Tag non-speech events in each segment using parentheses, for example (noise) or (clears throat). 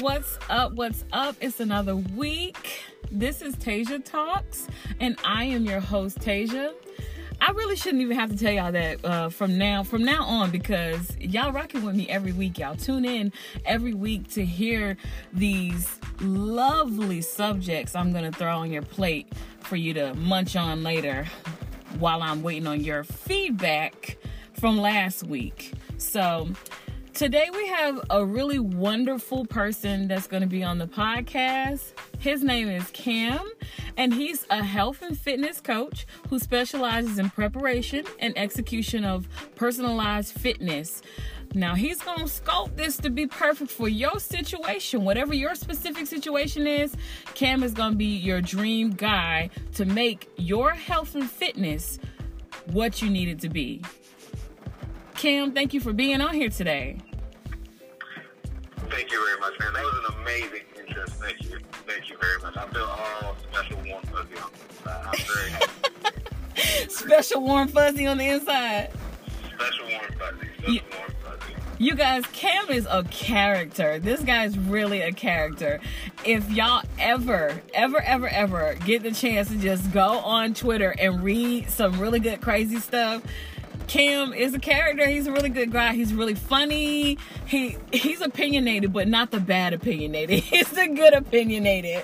What's up? What's up? It's another week. This is Tasia Talks, and I am your host, Tasia. I really shouldn't even have to tell y'all that uh, from now from now on because y'all rocking with me every week. Y'all tune in every week to hear these lovely subjects I'm gonna throw on your plate for you to munch on later while I'm waiting on your feedback from last week. So Today we have a really wonderful person that's going to be on the podcast. His name is Cam, and he's a health and fitness coach who specializes in preparation and execution of personalized fitness. Now, he's going to sculpt this to be perfect for your situation. Whatever your specific situation is, Cam is going to be your dream guy to make your health and fitness what you need it to be. Cam, thank you for being on here today. Thank you very much, man. That was an amazing interest. Thank you. Thank you very much. I feel all special warm fuzzy on the inside. I'm very happy. (laughs) special warm fuzzy on the inside. Special warm fuzzy. Special you, warm fuzzy. You guys, Cam is a character. This guy's really a character. If y'all ever, ever, ever, ever get the chance to just go on Twitter and read some really good crazy stuff, Cam is a character. He's a really good guy. He's really funny. He he's opinionated, but not the bad opinionated. (laughs) He's the good opinionated.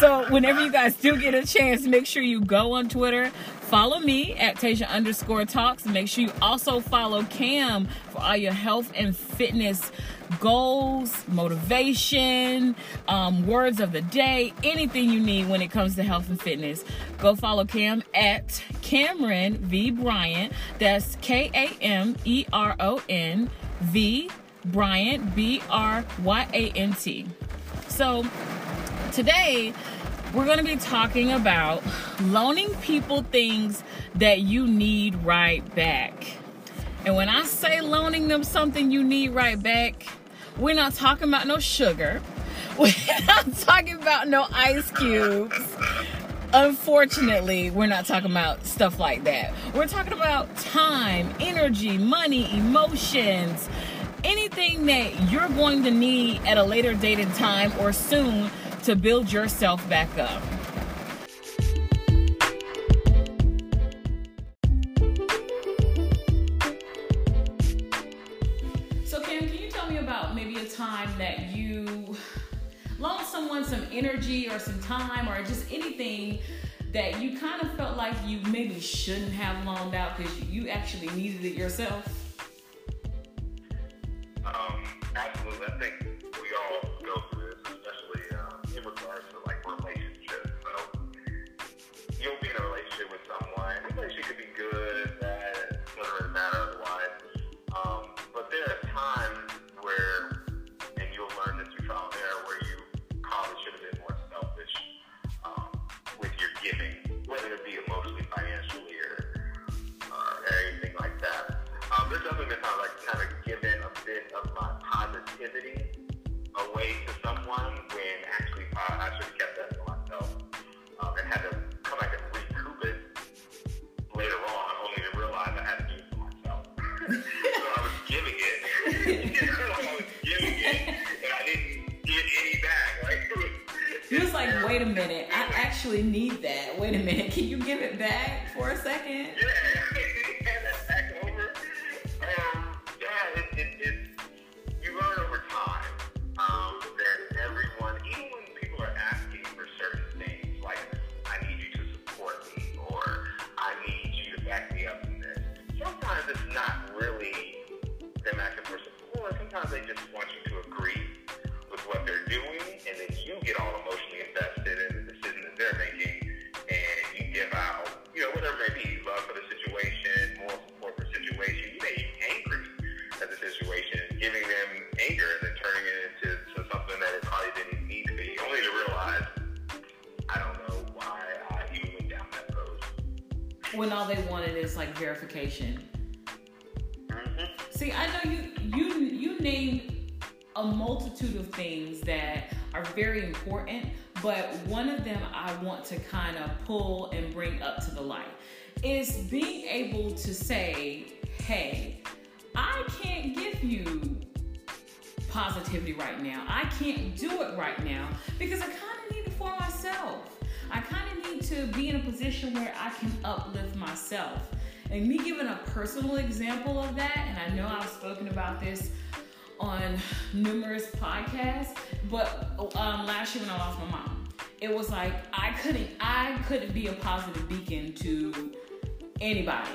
So whenever you guys do get a chance, make sure you go on Twitter, follow me at Tasia underscore talks. Make sure you also follow Cam for all your health and fitness goals, motivation, um, words of the day, anything you need when it comes to health and fitness. Go follow Cam at Kameron V Bryant. That's K A M E R O N V Bryant B R Y A N T. So today we're going to be talking about loaning people things that you need right back. And when I say loaning them something you need right back, we're not talking about no sugar. (laughs) We're not talking about no ice cubes. Unfortunately, we're not talking about stuff like that. We're talking about time, energy, money, emotions, anything that you're going to need at a later date in time or soon to build yourself back up. Some energy or some time or just anything that you kind of felt like you maybe shouldn't have loaned out because you actually needed it yourself? Um, absolutely. I think wait a minute, I actually need that. Wait a minute, can you give it back for a second? Yeah, important, but one of them I want to kind of pull and bring up to the light is being able to say, hey, I can't give you positivity right now. I can't do it right now because I kind of need it for myself. I kind of need to be in a position where I can uplift myself. And me giving a personal example of that, and I know I've spoken about this on numerous podcasts, but um, last year when I lost my mom, it was like I couldn't I couldn't be a positive beacon to anybody.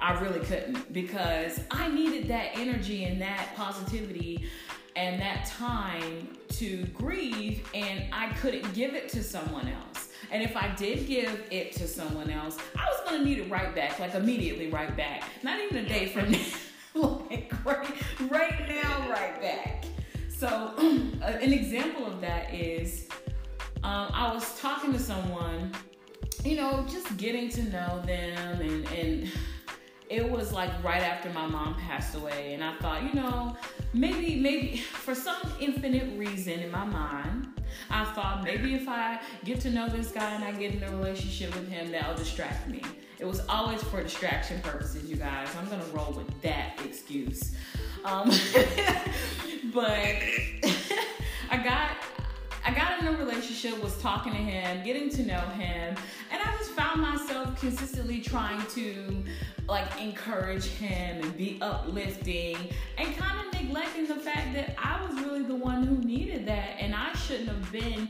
I really couldn't because I needed that energy and that positivity and that time to grieve and I couldn't give it to someone else. And if I did give it to someone else, I was gonna need it right back, like immediately right back. Not even a day from (laughs) now, like right, right now, right back. So (clears throat) an example of that is um, I was talking to someone, you know, just getting to know them and and it was like right after my mom passed away and i thought you know maybe maybe for some infinite reason in my mind i thought maybe if i get to know this guy and i get in a relationship with him that'll distract me it was always for distraction purposes you guys. I'm gonna roll with that excuse. Um, (laughs) but (laughs) i got I got in a relationship, was talking to him, getting to know him, and I just found myself consistently trying to like encourage him and be uplifting and kind of neglecting the fact that I was really the one who needed that and I shouldn't have been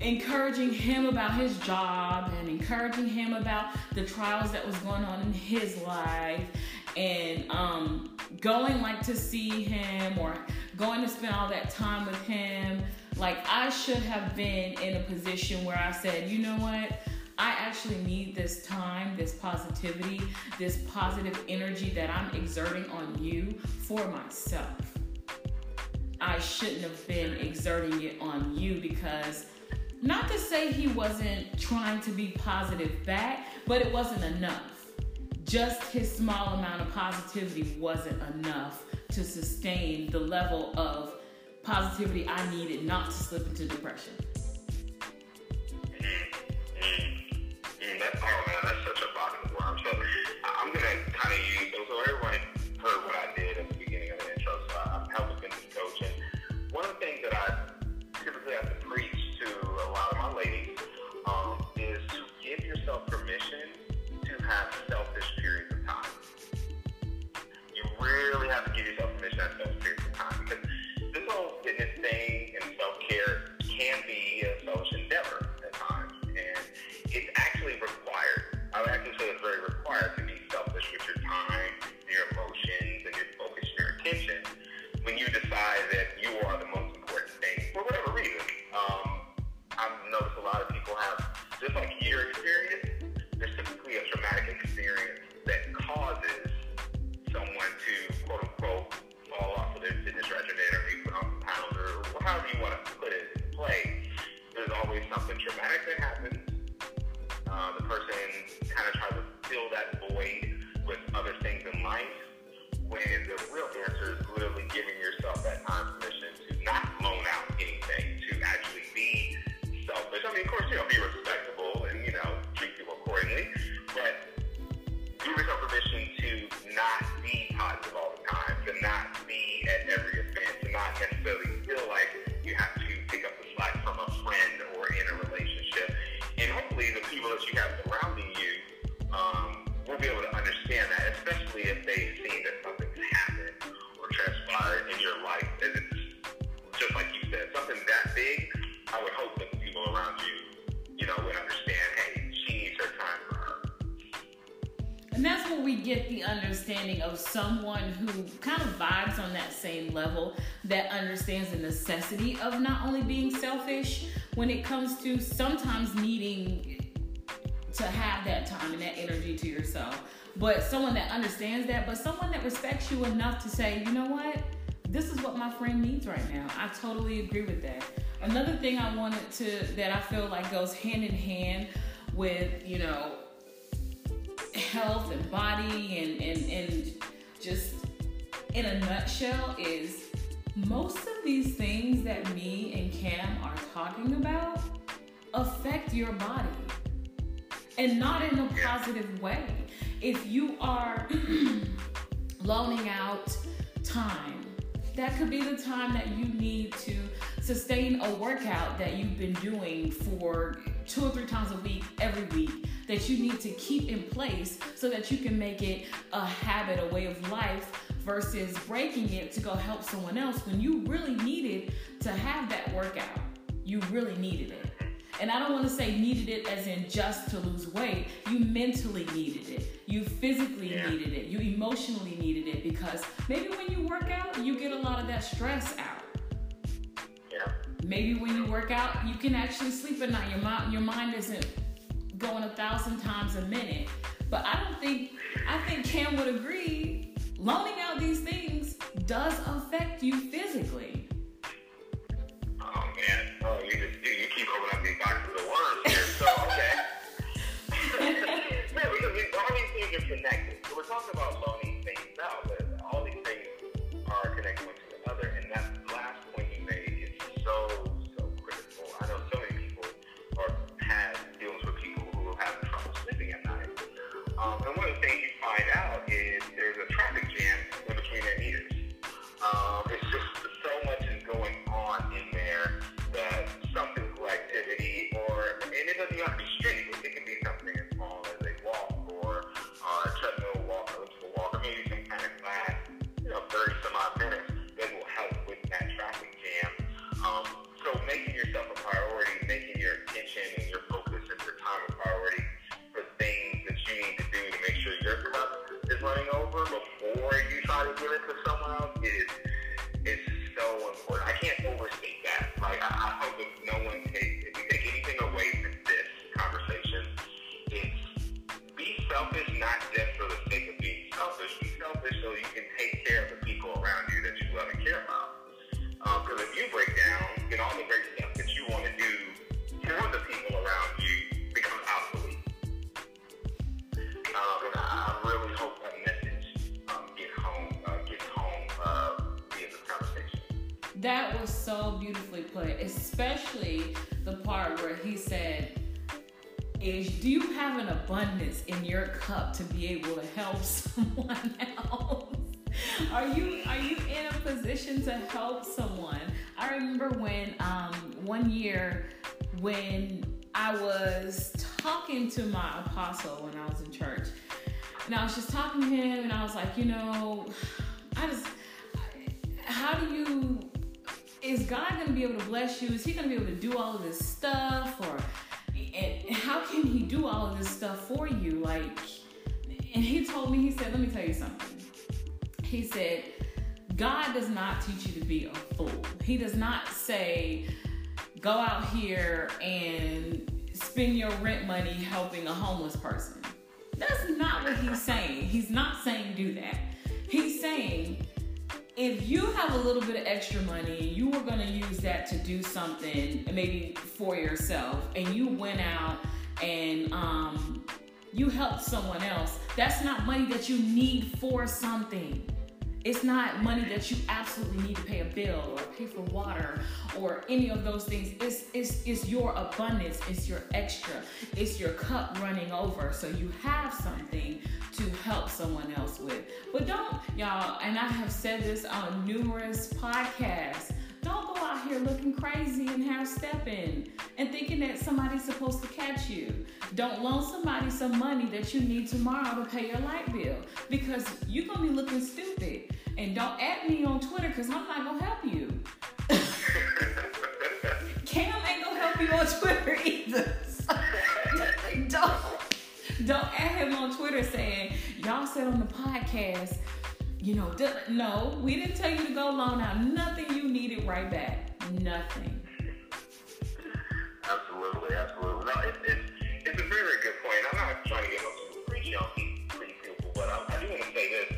encouraging him about his job and encouraging him about the trials that was going on in his life. And um, going like to see him or going to spend all that time with him. Like i should have been in a position where i said you know what? I actually need this time, this positivity, this positive energy that I'm exerting on you for myself. I shouldn't have been exerting it on you because, not to say he wasn't trying to be positive back, but it wasn't enough. Just his small amount of positivity wasn't enough to sustain the level of positivity I needed not to slip into depression. Understanding of someone who kind of vibes on that same level that understands the necessity of not only being selfish when it comes to sometimes needing to have that time and that energy to yourself. But someone that understands that, but someone that respects you enough to say, you know what? This is what my friend needs right now. I totally agree with that. Another thing I wanted to, that I feel like goes hand in hand with, you know, health and body and, and, and just in a nutshell is most of these things that me and Cam are talking about affect your body and not in a positive way. If you are (clears throat) loaning out time, that could be the time that you need to sustain a workout that you've been doing for two or three times a week, every week, that you need to keep in place so that you can make it a habit, a way of life, versus breaking it to go help someone else when you really needed to have that workout. You really needed it. And I don't want to say needed it as in just to lose weight. You mentally needed it. You physically Yeah. needed it. You emotionally needed it because maybe when you work out, you get a lot of that stress out. Maybe when you work out, you can actually sleep at night. Your mind, your mind isn't going a thousand times a minute. But I don't think, I think Cam would agree, loaning out these things does affect you physically. Oh man. Oh, you just you keep opening up these boxes cup to be able to help (laughs) someone else? Are you are you in a position to help someone? I remember when um, one year when I was talking to my apostle when I was in church, and I was just talking to him, and I was like, you know, I just how do you is God going to be able to bless you? Is He going to be able to do all of this stuff, or and how can He do all of this stuff for you? Like, and He told me, He said, "Let me tell you something." He said, "God does not teach you to be a fool. He does not say, go out here and spend your rent money helping a homeless person." That's not what He's saying. He's not saying do that. He's saying if you have a little bit of extra money you were going to use that to do something maybe for yourself and you went out and um, you helped someone else that's not money that you need for something it's not money that you absolutely need to pay a bill or pay for water or any of those things it's, it's, it's your abundance it's your extra it's your cup running over so you have something to help someone else with. But don't, y'all, and I have said this on numerous podcasts, don't go out here looking crazy and half stepping and thinking that somebody's supposed to catch you. Don't loan somebody some money that you need tomorrow to pay your light bill because you're going to be looking stupid. And don't add me on Twitter because I'm not going to help you. (laughs) Cam ain't to help you on Twitter either. (laughs) don't don't add him on Twitter saying y'all said on the podcast, you know, d- no, we didn't tell you to go loan out nothing you needed right back. Nothing. Absolutely, absolutely. No, it's, it's, it's a very, very good point. I'm not trying to get up to preach on these people, but I, I do want to say this.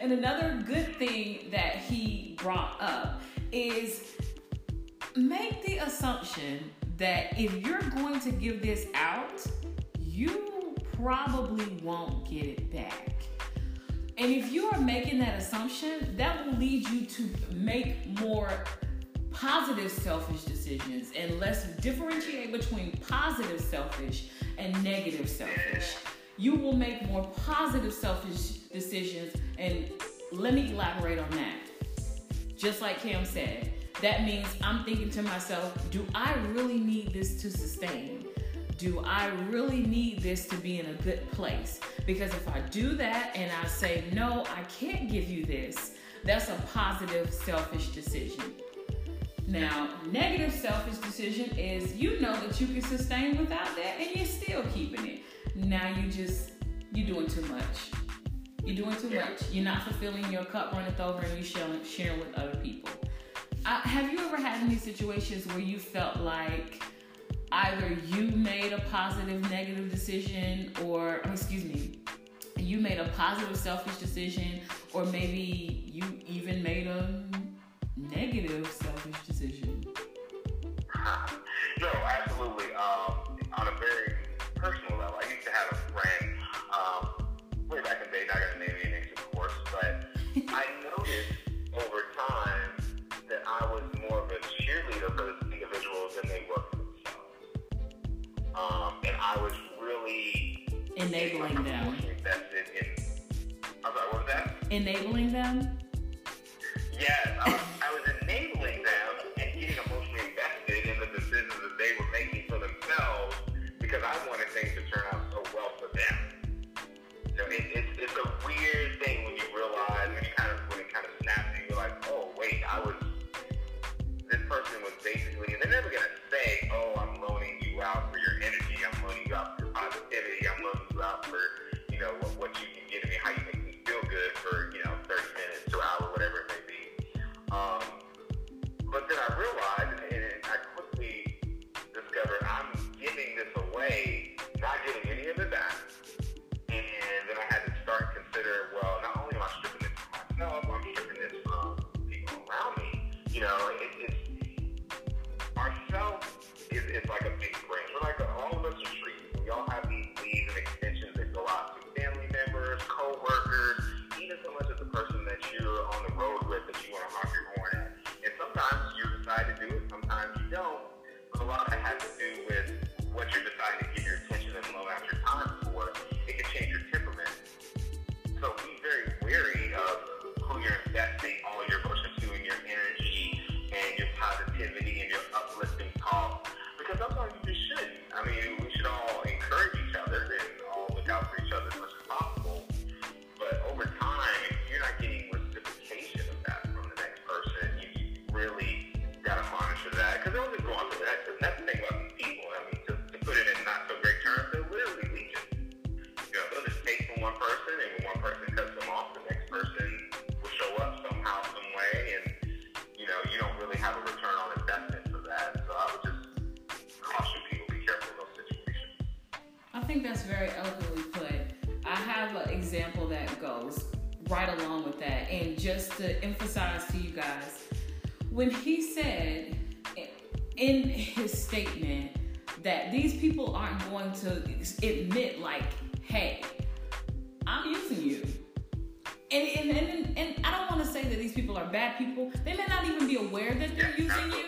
And another good thing that he brought up is make the assumption that if you're going to give this out, you probably won't get it back. And if you are making that assumption, that will lead you to make more positive selfish decisions and let's differentiate between positive selfish and negative selfish. You will make more positive selfish decisions, and let me elaborate on that. Just like Cam said, that means I'm thinking to myself, do I really need this to sustain? Do I really need this to be in a good place? Because if I do that and I say, no, I can't give you this, that's a positive selfish decision. Now, negative selfish decision is you know that you can sustain without that and you're still keeping it. Now you just, you're doing too much. You're doing too much. You're not fulfilling your cup runneth over and you sharing, sharing with other people. Uh, have you ever had any situations where you felt like either you made a positive negative decision or, oh, excuse me, you made a positive selfish decision or maybe you even made a negative selfish decision? (laughs) no, absolutely. Um, on a very personal level, I used to have a friend um, way back in the day. Not gonna name any names, of course, but I noticed over time that I was more of a cheerleader for this individuals than they were for themselves. Um, and I was really Enabling them. invested in. I'm sorry, what was that? Enabling them? Yes, I was, I was enabling them think that's very eloquently put. I have an example that goes right along with that. And just to emphasize to you guys, when he said in his statement that these people aren't going to admit, like, hey, I'm using you. And, and, and, and I don't want to say that these people are bad people. They may not even be aware that they're using you.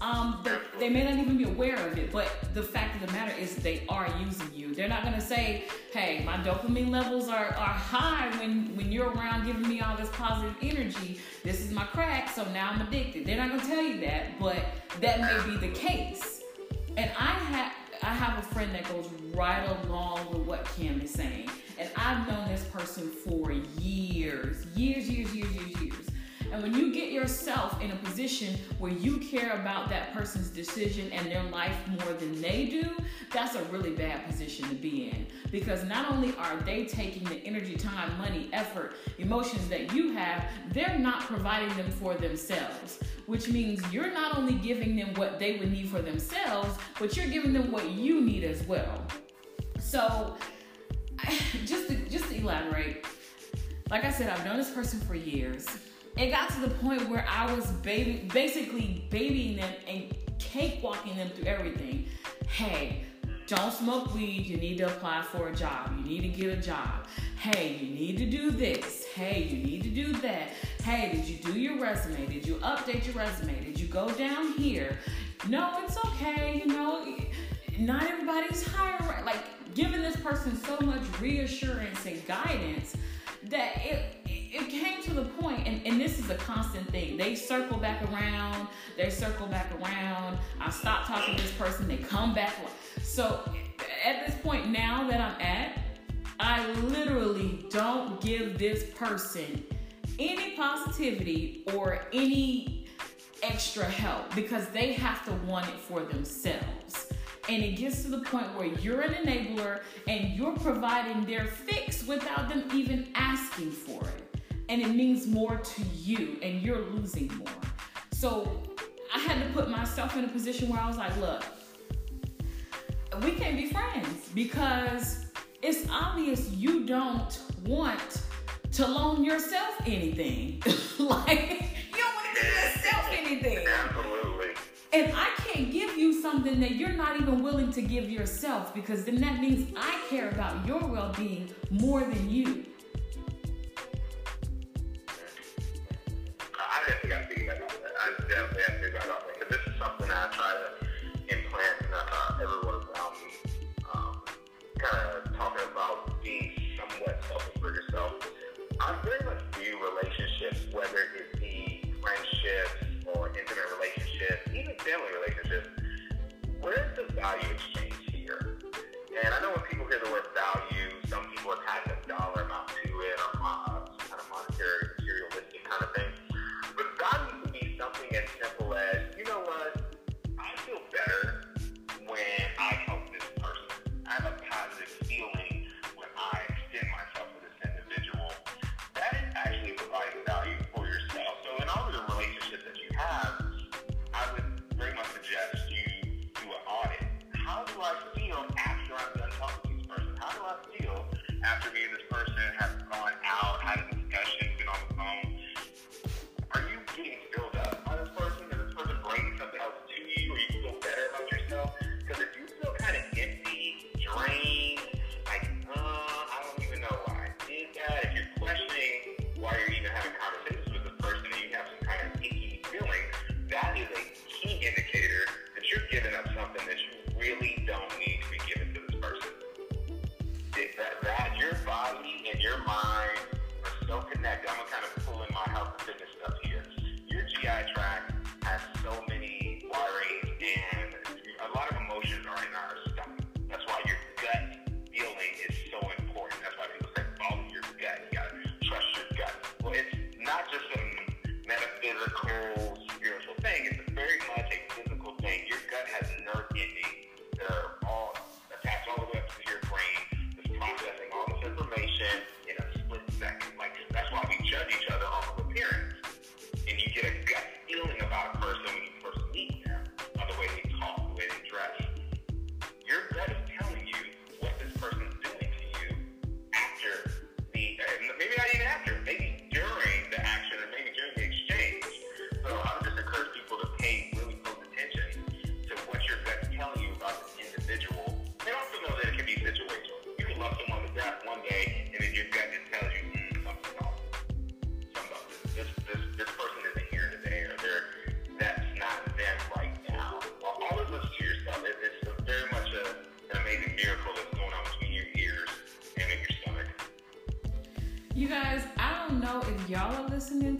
Um, they may not even be aware of it. But the fact of the matter is, they are using you. They're not gonna say, "Hey, my dopamine levels are, are high when when you're around, giving me all this positive energy. This is my crack, so now I'm addicted." They're not gonna tell you that, but that may be the case. And I have I have a friend that goes right along with what Cam is saying, and I've known this person for years, years, years, years, years, years. And when you get yourself in a position where you care about that person's decision and their life more than they do, that's a really bad position to be in. Because not only are they taking the energy, time, money, effort, emotions that you have, they're not providing them for themselves. Which means you're not only giving them what they would need for themselves, but you're giving them what you need as well. So, (sighs) just to, just to elaborate, like I said, I've known this person for years. It got to the point where I was baby, basically babying them and cakewalking them through everything. Hey, don't smoke weed. You need to apply for a job. You need to get a job. Hey, you need to do this. Hey, you need to do that. Hey, did you do your resume? Did you update your resume? Did you go down here? No, it's okay. You know, not everybody's hiring. Like giving this person so much reassurance and guidance that it it came to the point, and, and this is a constant thing. They circle back around, they circle back around. I stop talking to this person, they come back. So at this point now that I'm at, I literally don't give this person any positivity or any extra help because they have to want it for themselves and it gets to the point where you're an enabler and you're providing their fix without them even asking for it. And it means more to you and you're losing more. So I had to put myself in a position where I was like, look, we can't be friends because it's obvious you don't want to loan yourself anything. (laughs) like, you don't want to give yourself anything. Absolutely. And I can't give you something that you're not even willing to give yourself because then that means I care about your well being more than you. I definitely got to about that. I definitely have to about that because this is something I try to implant in uh, everyone around me. Um, kind of talking about being somewhat selfish for yourself. I very much view relationships, whether it be friendships, or intimate relationships, even family relationships, where's the value exchange here? And I know when people hear the word value, some people attach dollar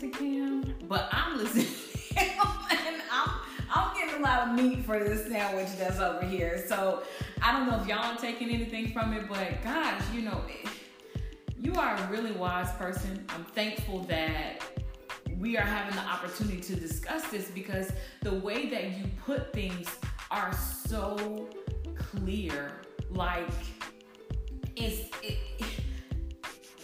to Cam, but I'm listening. (laughs) and I'm, I'm getting a lot of meat for this sandwich that's over here. So I don't know if y'all are taking anything from it, but gosh, you know, you are a really wise person. I'm thankful that we are having the opportunity to discuss this because the way that you put things are so clear. Like, it's it,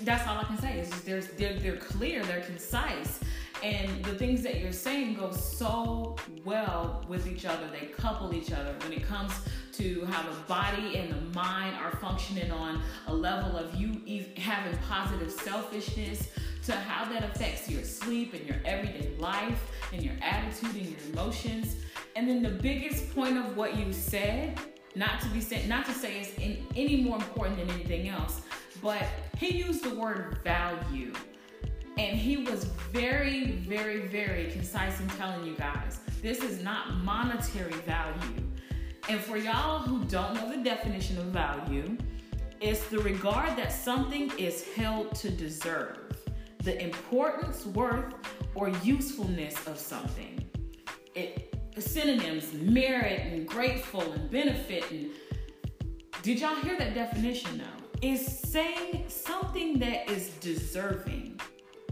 that's all I can say. Is just there's they're, they're clear, they're concise, and the things that you're saying go so well with each other. They couple each other when it comes to how the body and the mind are functioning on a level of you having positive selfishness to how that affects your sleep and your everyday life and your attitude and your emotions. And then the biggest point of what you said, not to be said, not to say it's in, any more important than anything else, but he used the word value. And he was very, very, very concise in telling you guys this is not monetary value. And for y'all who don't know the definition of value, it's the regard that something is held to deserve, the importance, worth, or usefulness of something. It synonyms merit and grateful and benefit and did y'all hear that definition though? is saying something that is deserving,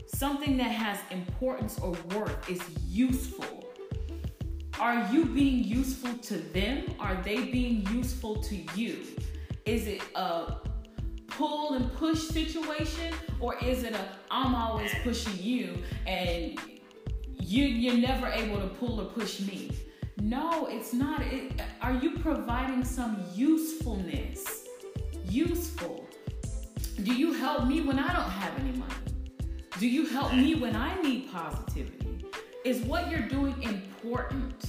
something that has importance or worth, is useful. Are you being useful to them? Are they being useful to you? Is it a pull and push situation or is it a I'm always pushing you and you you're never able to pull or push me? No, it's not. It, are you providing some usefulness? useful? Do you help me when I don't have any money? Do you help me when I need positivity? Is what you're doing important?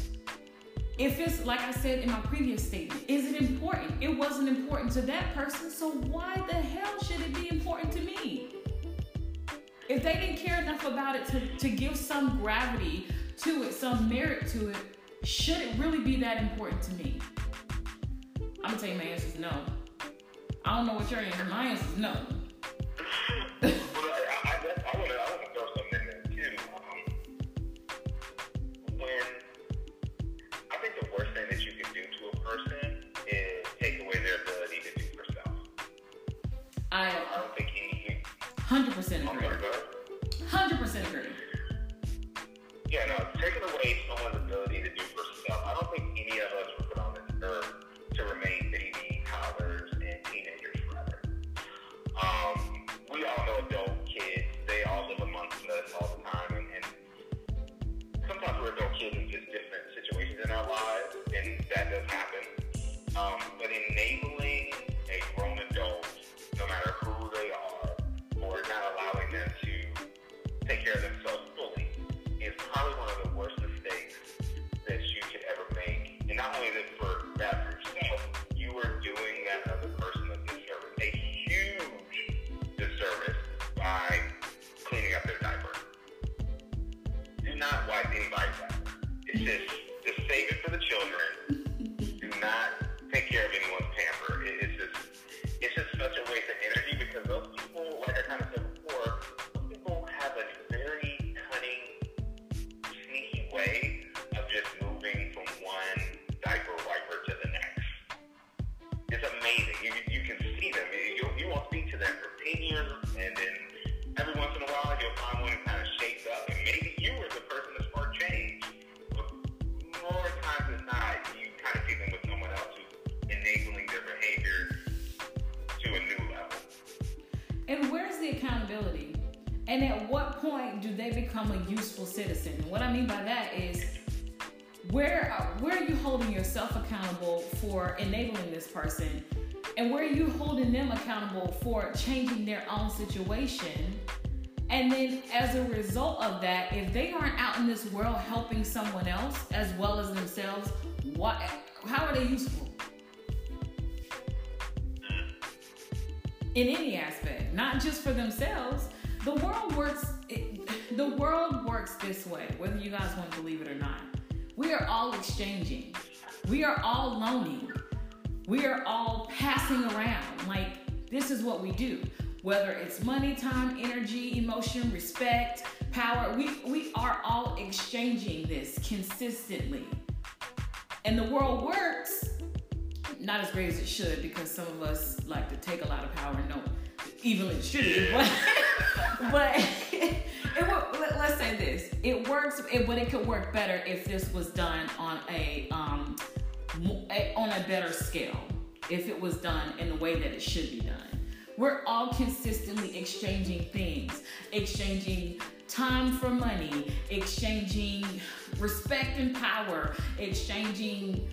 If it's like I said in my previous statement, is it important? It wasn't important to that person, so why the hell should it be important to me? If they didn't care enough about it to, to give some gravity to it, some merit to it, should it really be that important to me? I'm gonna tell you my answer is no. I don't know what your answer. My answer is no. Enabling this person and where are you holding them accountable for changing their own situation? And then as a result of that, if they aren't out in this world helping someone else as well as themselves, what how are they useful? In any aspect, not just for themselves. The world works (laughs) the world works this way, whether you guys want to believe it or not. We are all exchanging. We are all loaning we are all passing around. Like, this is what we do. Whether it's money, time, energy, emotion, respect, power, we, we are all exchanging this consistently. And the world works not as great as it should because some of us like to take a lot of power and don't evenly distribute it. But, (laughs) but it, let's say this it works, it, but it could work better if this was done on a, um, a Eh, on a better scale. If it was done in the way that it should be done. We're all consistently exchanging things, exchanging time for money, exchanging respect and power, exchanging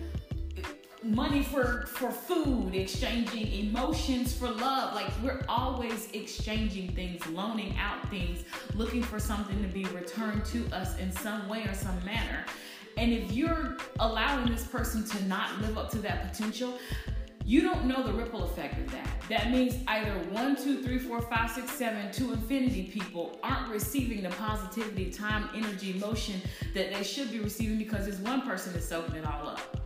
money for for food exchanging emotions for love like we're always exchanging things loaning out things looking for something to be returned to us in some way or some manner and if you're allowing this person to not live up to that potential you don't know the ripple effect of that. That means either one, two, three, four, five, six, seven, to infinity people aren't receiving the positivity, time, energy, emotion that they should be receiving because this one person is soaking it all up.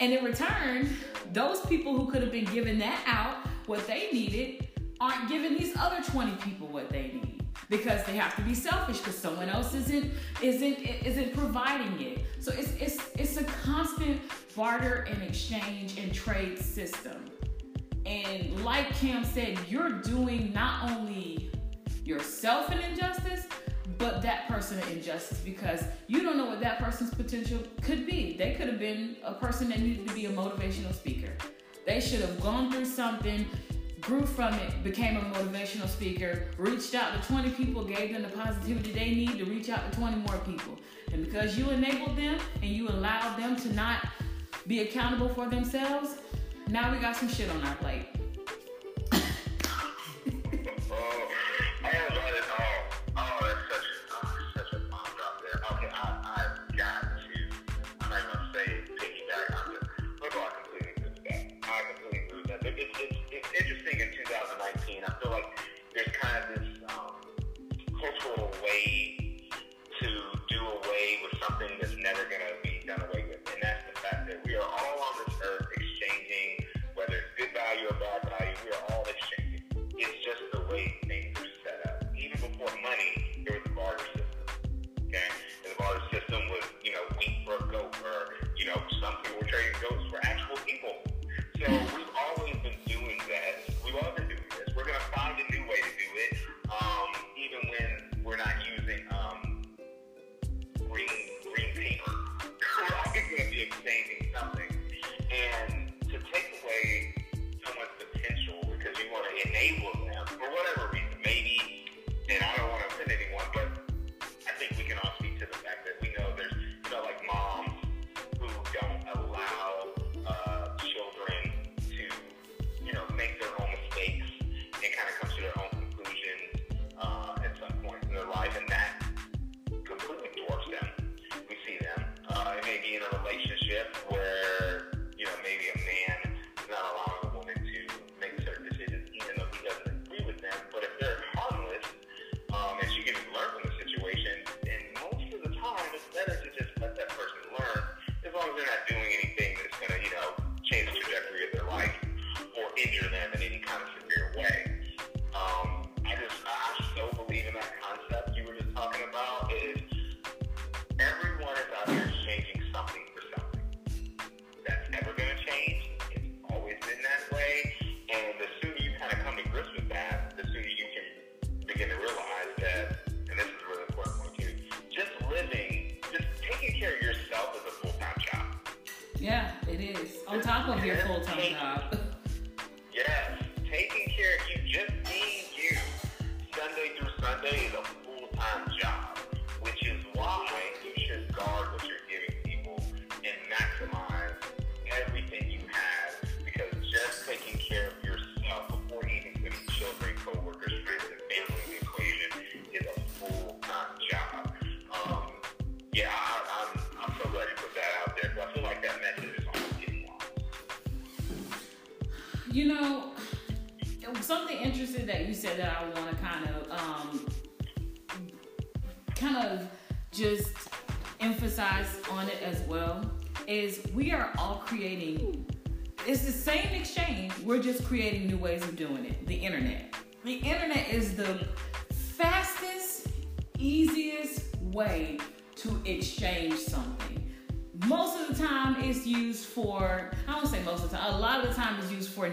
And in return, those people who could have been given that out, what they needed, aren't giving these other 20 people what they need because they have to be selfish because someone else isn't isn't isn't providing it. So it's it's it's a constant barter and exchange and trade system. And like Cam said, you're doing not only yourself an injustice, but that person an injustice because you don't know what that person's potential could be. They could have been a person that needed to be a motivational speaker. They should have gone through something, grew from it, became a motivational speaker, reached out to 20 people, gave them the positivity they need to reach out to 20 more people. And because you enabled them and you allowed them to not be accountable for themselves, now we got some shit on our plate. (laughs) Uh,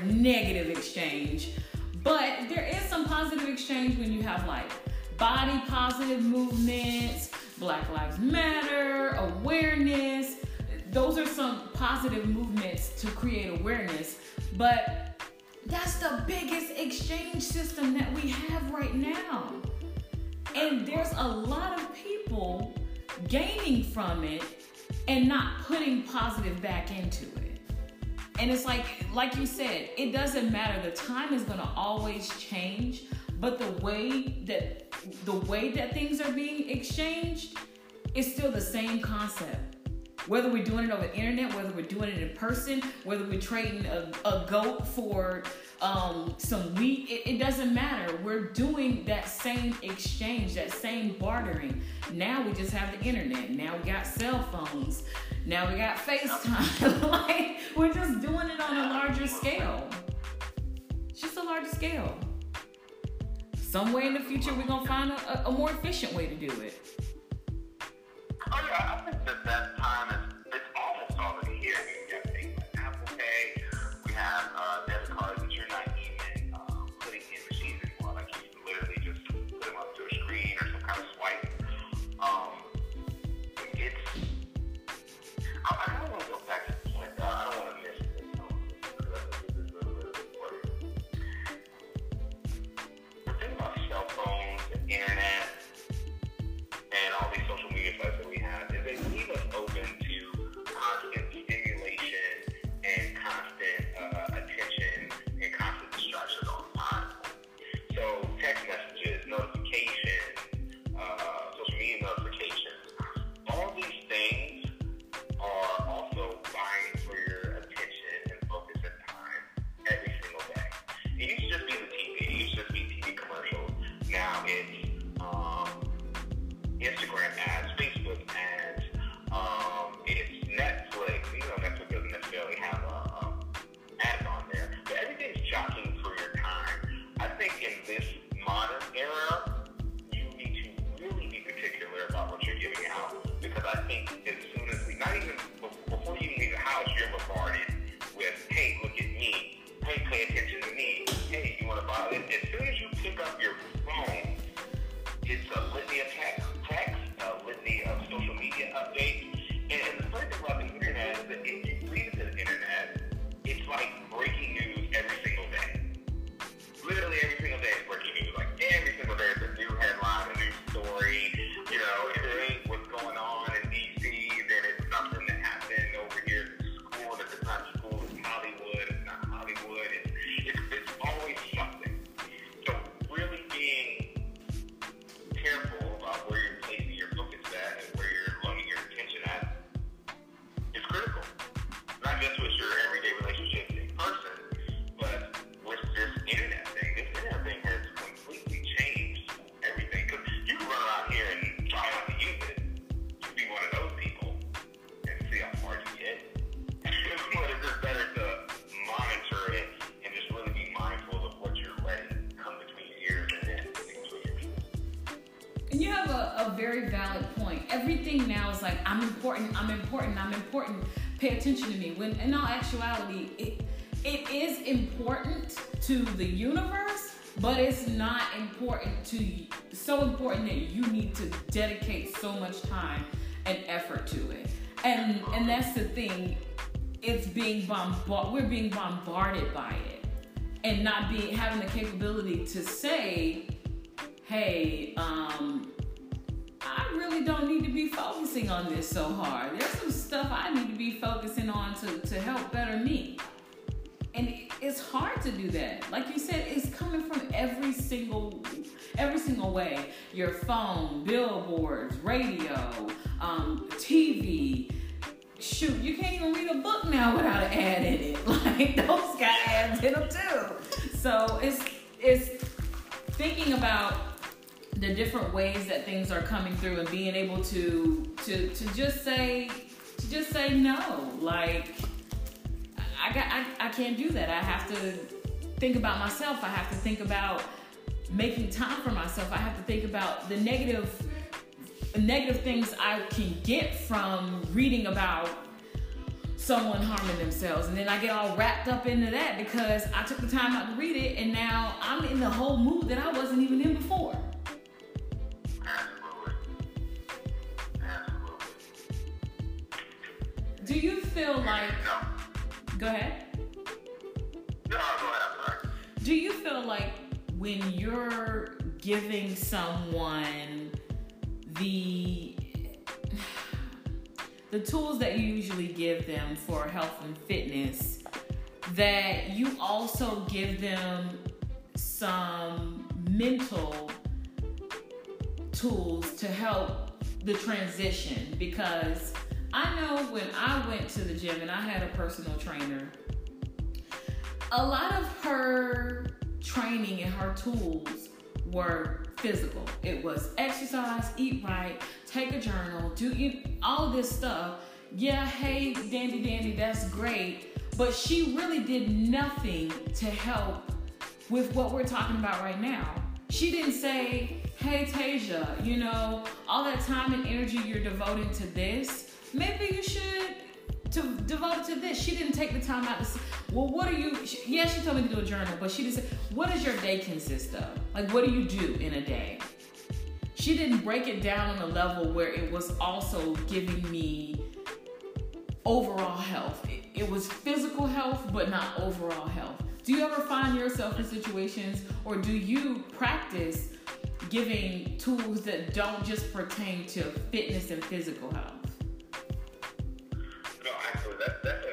negative exchange but there is some positive exchange when you have like body positive movements, Black Lives Matter, awareness. Those are some positive movements to create awareness. But that's the biggest exchange system that we have right now. And there's a lot of people gaining from it and not putting positive back into it. And it's like, like you said, it doesn't matter. The time is gonna always change, but the way that the way that things are being exchanged is still the same concept. Whether we're doing it over the internet, whether we're doing it in person, whether we're trading a, a goat for um, some wheat, it, it doesn't matter. We're doing that same exchange, that same bartering. Now we just have the internet. Now we got cell phones. Now we got FaceTime. (laughs) like we're just doing it on a larger scale. It's just a larger scale. Somewhere in the future, we're gonna find a, a more efficient way to do it. Oh yeah, I think that that time is in all actuality, it, it is important to the universe, but it's not important to so important that you need to dedicate so much time and effort to it. And and that's the thing. It's being bombarded. We're being bombarded by it, and not being having the capability to say, hey, um, I really don't need to be focusing on this so hard. There's some stuff I need to be focusing on to, to help better me. And it- it's hard to do that. Like you said, it's coming from every single every single way. Your phone, billboards, radio, um, TV. Shoot, you can't even read a book now without an ad in it. (laughs) Like those got ads in them too. So it's it's thinking about the different ways that things are coming through and being able to to to just say to just say no. Like i got I, I can't do that. I have to think about myself. I have to think about making time for myself. I have to think about the negative negative things i can get from reading about someone harming themselves. And then i get all wrapped up into that because i took the time out to read it and now i'm in the whole mood that i wasn't even in before Do you feel like? No. Go ahead. No, go ahead. Do you feel like when you're giving someone the the tools that you usually give them for health and fitness that you also give them some mental tools to help the transition because I know when I went to the gym and I had a personal trainer, a lot of her training and her tools were physical. It was exercise, eat right, take a journal, do you, all this stuff. Yeah, hey, dandy dandy, that's great. But she really did nothing to help with what we're talking about right now. She didn't say, hey, Tasia, you know, all that time and energy you're devoting to this, maybe you should to devote to this. She didn't take the time out to say, well, what are you, she, yeah, she told me to do a journal, but she didn't say, what does your day consist of? Like, what do you do in a day? She didn't break it down on a level where it was also giving me overall health. It, it was physical health, but not overall health. Do you ever find yourself in situations, or do you practice giving tools that don't just pertain to fitness and physical health? Actually, (laughs) that,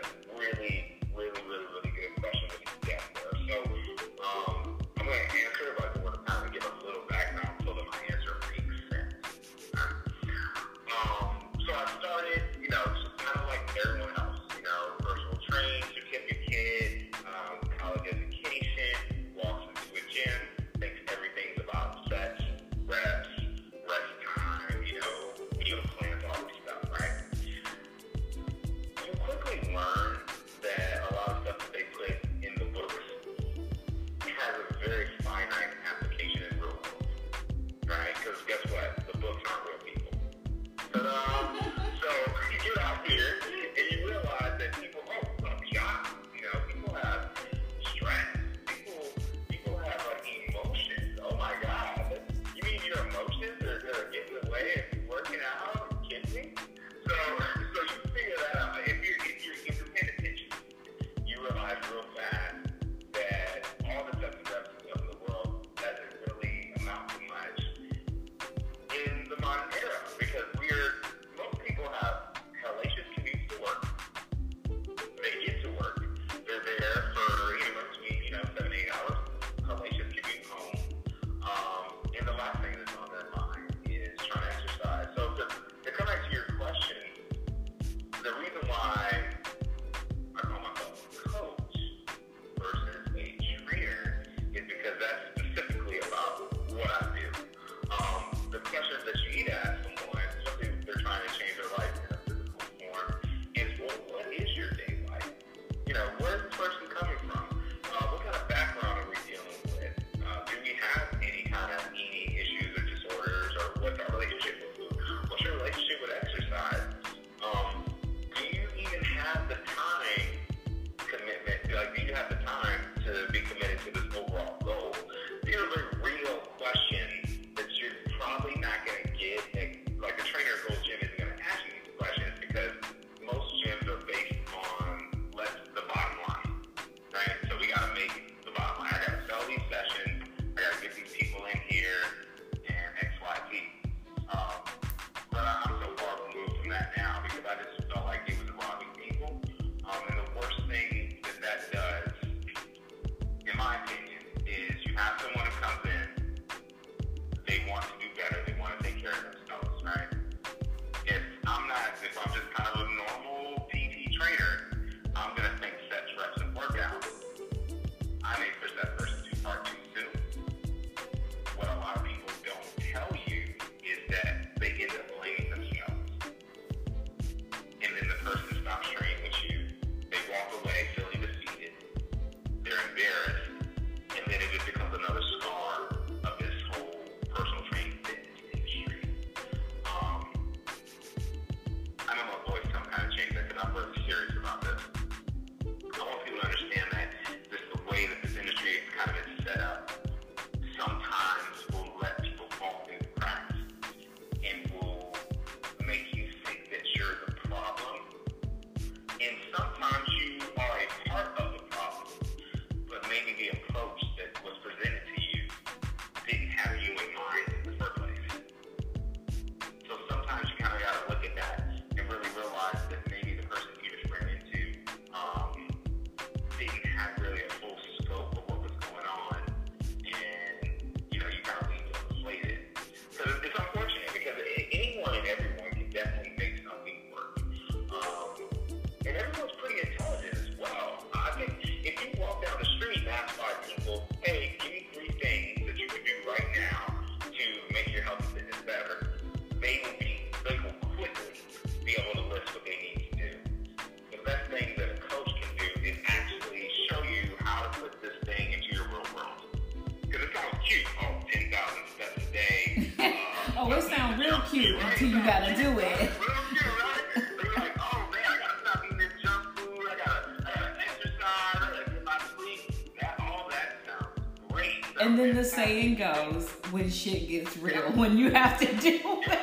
the saying goes, when shit gets real, (laughs) when you have to do it.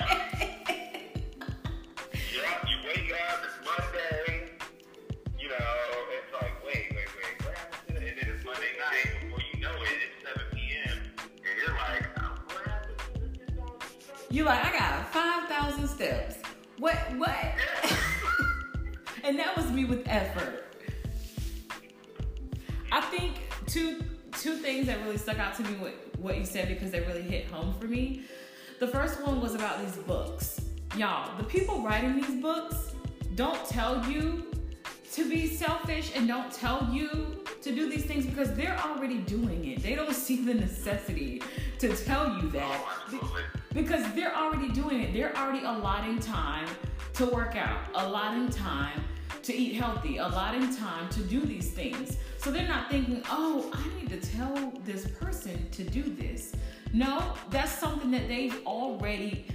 Yeah, you wake up, it's Monday. You know, it's like, wait, wait, wait, what happened to it? And then it's Monday night. Before you know it, it's 7 p.m. And you're like, oh, what happened to this all this? You like, I got 5,000 steps. What, what? Stuck out to me with what you said because they really hit home for me. The first one was about these books. Y'all, the people writing these books don't tell you to be selfish and don't tell you to do these things because they're already doing it. They don't (laughs) see the necessity to tell you that Oh, because they're already doing it. They're already allotting time to work out, allotting time to eat healthy, allotting time to do these things. So they're not thinking, oh, I need to tell this person to do this. No, that's something that they've already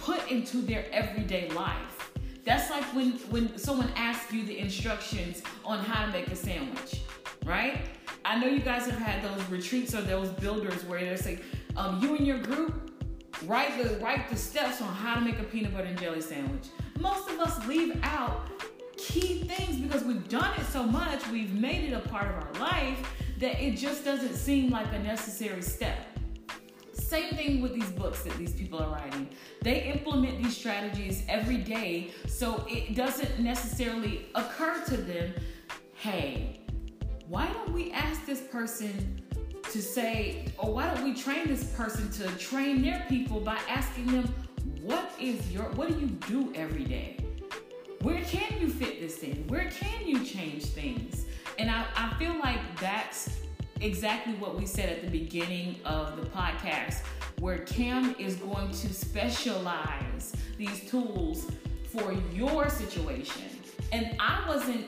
put into their everyday life. That's like when when someone asks you the instructions on how to make a sandwich, right? I know you guys have had those retreats or those builders where they say, um, you and your group write the write the steps on how to make a peanut butter and jelly sandwich. Most of us leave out key things because we've done it so much, we've made it a part of our life that it just doesn't seem like a necessary step. Same thing with these books that these people are writing. They implement these strategies every day, so it doesn't necessarily occur to them, hey, why don't we ask this person to say, or why don't we train this person to train their people by asking them, what is your, what do you do every day? Where can you fit this in? Where can you change things? And I, I feel like that's exactly what we said at the beginning of the podcast, where Cam is going to specialize these tools for your situation. And I wasn't,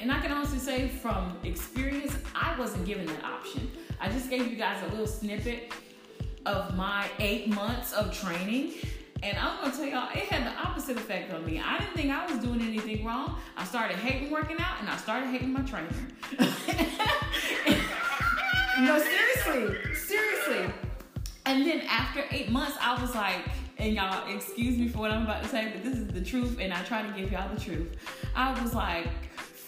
and I can honestly say from experience, I wasn't given that option. I just gave you guys a little snippet of my eight months of training. And I'm gonna tell y'all, it had the opposite effect on me. I didn't think I was doing anything wrong. I started hating working out and I started hating my trainer. (laughs) no, seriously, seriously. And then after eight months, I was like, and y'all, excuse me for what I'm about to say, but this is the truth, and I try to give y'all the truth. I was like,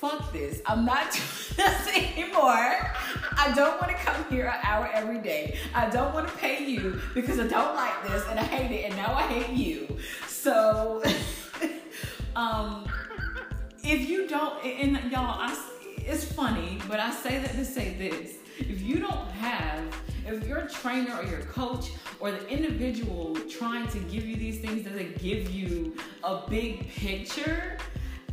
fuck this. I'm not (laughs) doing this anymore. I don't want to come here an hour every day. I don't want to pay you because I don't like this and I hate it, and now I hate you. So, (laughs) um, if you don't, and y'all, I, it's funny, but I say that to say this: if you don't have, if your trainer or your coach or the individual trying to give you these things doesn't give you a big picture,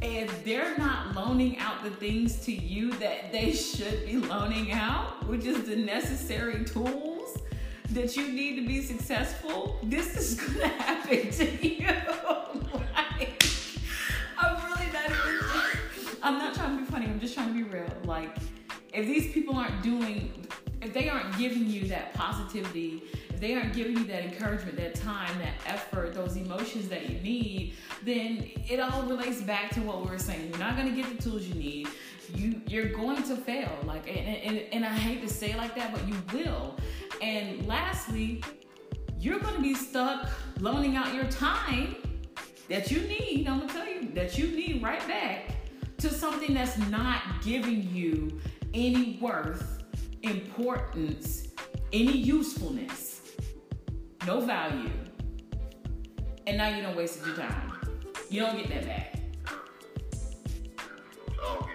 if they're not loaning out the things to you that they should be loaning out, which is the necessary tools that you need to be successful, this is gonna (laughs) happen to you. like, I'm really not even. I'm not trying to be funny. I'm just trying to be real. Like, if these people aren't doing, if they aren't giving you that positivity, if they aren't giving you that encouragement, that time, that effort, those emotions that you need, then it all relates back to what we were saying. You're not gonna get the tools you need. You you're going to fail. Like, and, and, and I hate to say it like that, but you will. And lastly, you're gonna be stuck loaning out your time that you need, I'm gonna tell you, that you need right back to something that's not giving you any worth, importance, any usefulness, no value. And now you don't wasted your time. You don't get that back. Oh,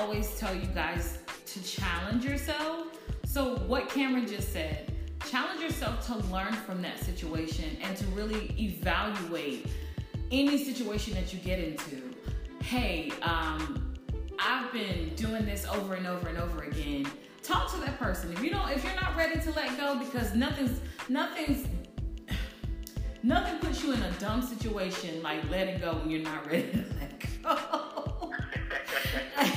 always tell you guys to challenge yourself. So what Kameron just said, challenge yourself to learn from that situation and to really evaluate any situation that you get into. Hey, um, I've been doing this over and over and over again. Talk to that person. If you don't, if you're not ready to let go, because nothing's nothing's (sighs) nothing puts you in a dumb situation like letting go when you're not ready to (laughs) let go. (laughs)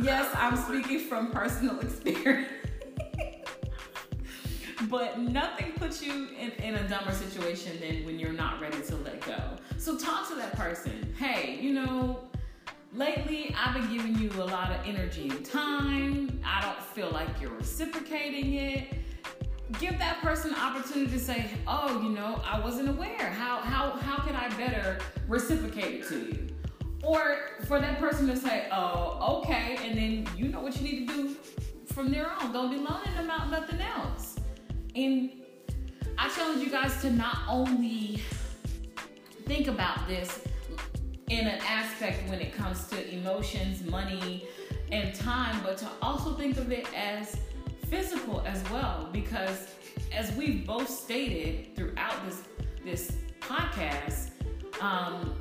yes, I'm speaking from personal (laughs) experience. but nothing puts you in, in a dumber situation than when you're not ready to let go. So talk to that person. Hey, you know, lately I've been giving you a lot of energy and time. I don't feel like you're reciprocating it. Give that person an opportunity to say, "Oh, you know, I wasn't aware. How how how can I better reciprocate it to you?" Or for that person to say, "Oh, okay," and then you know what you need to do from there on. Don't be loaning them out nothing else. And I challenge you guys to not only think about this in an aspect when it comes to emotions, money, and time, but to also think of it as physical as well. Because as we've both stated throughout this this podcast, um,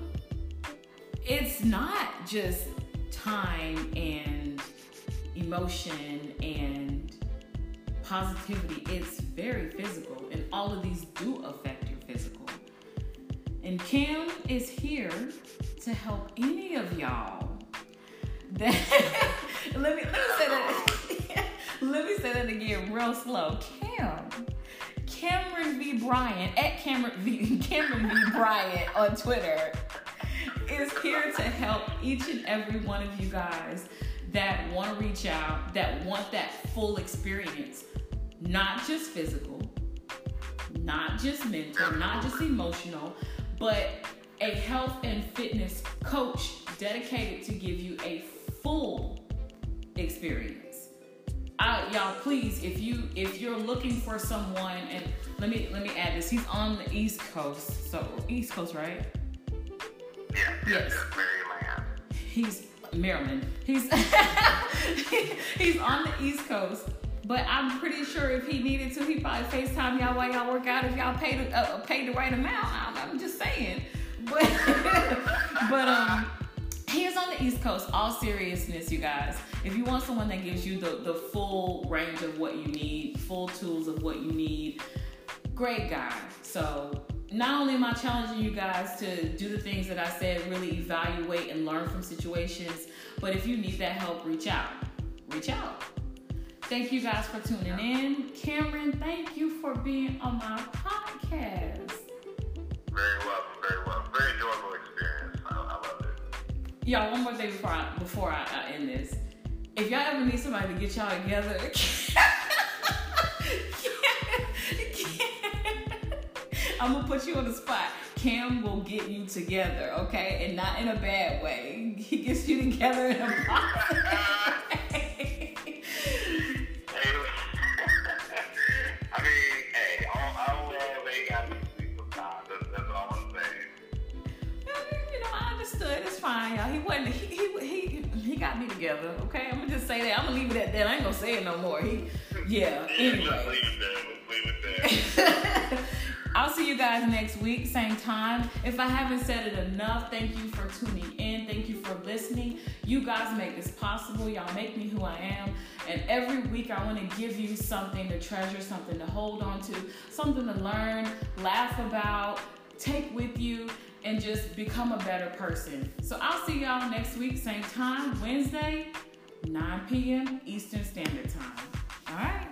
it's not just time and emotion and positivity. It's very physical, and all of these do affect your physical. And Cam is here to help any of y'all that (laughs) let me let me say that (laughs) let me say that again real slow. Cam. Kameron V. Bryant at Kameron V. (laughs) Kameron V. Bryant on Twitter is here to help each and every one of you guys that want to reach out, that want that full experience, not just physical, not just mental, not just emotional, but a health and fitness coach dedicated to give you a full experience. Uh, y'all, please, if you if you're looking for someone, and let me let me add this, he's on the East Coast, so East Coast, right? Yeah, Yes. Maryland. He's Maryland. He's (laughs) he's on the East Coast. But I'm pretty sure if he needed to, he probably FaceTime y'all while y'all work out if y'all pay the uh, pay the right amount. I'm, I'm just saying. But (laughs) but um he is on the East Coast. All seriousness, you guys. If you want someone that gives you the, the full range of what you need, full tools of what you need, great guy. So not only am I challenging you guys to do the things that I said, really evaluate and learn from situations, but if you need that help, reach out. Reach out. Thank you guys for tuning in. Kameron, thank you for being on my podcast. Very welcome, very welcome. Very enjoyable experience. I, I love it. Y'all, one more thing before I before I, I end this. If y'all ever need somebody to get y'all together, (laughs) I'm gonna put you on the spot. Cam will get you together, okay, and not in a bad way. (laughs) He gets you together in a positive way. Hey, (laughs) I mean, hey, all, all they got to be sometimes. That's, that's all I'm saying. you know, I understood. It's fine, y'all. He wasn't. He he he, he got me together. Okay, I'm gonna just say that. I'm gonna leave it at that. I ain't gonna say it no more. He, yeah. Yeah, Anyway. leave it there. Let's leave it there. I'll see you guys next week, same time. If I haven't said it enough, thank you for tuning in. Thank you for listening. You guys make this possible. Y'all make me who I am. And every week I want to give you something to treasure, something to hold on to, something to learn, laugh about, take with you, and just become a better person. So I'll see y'all next week, same time, Wednesday, 9 p.m. Eastern Standard Time. All right.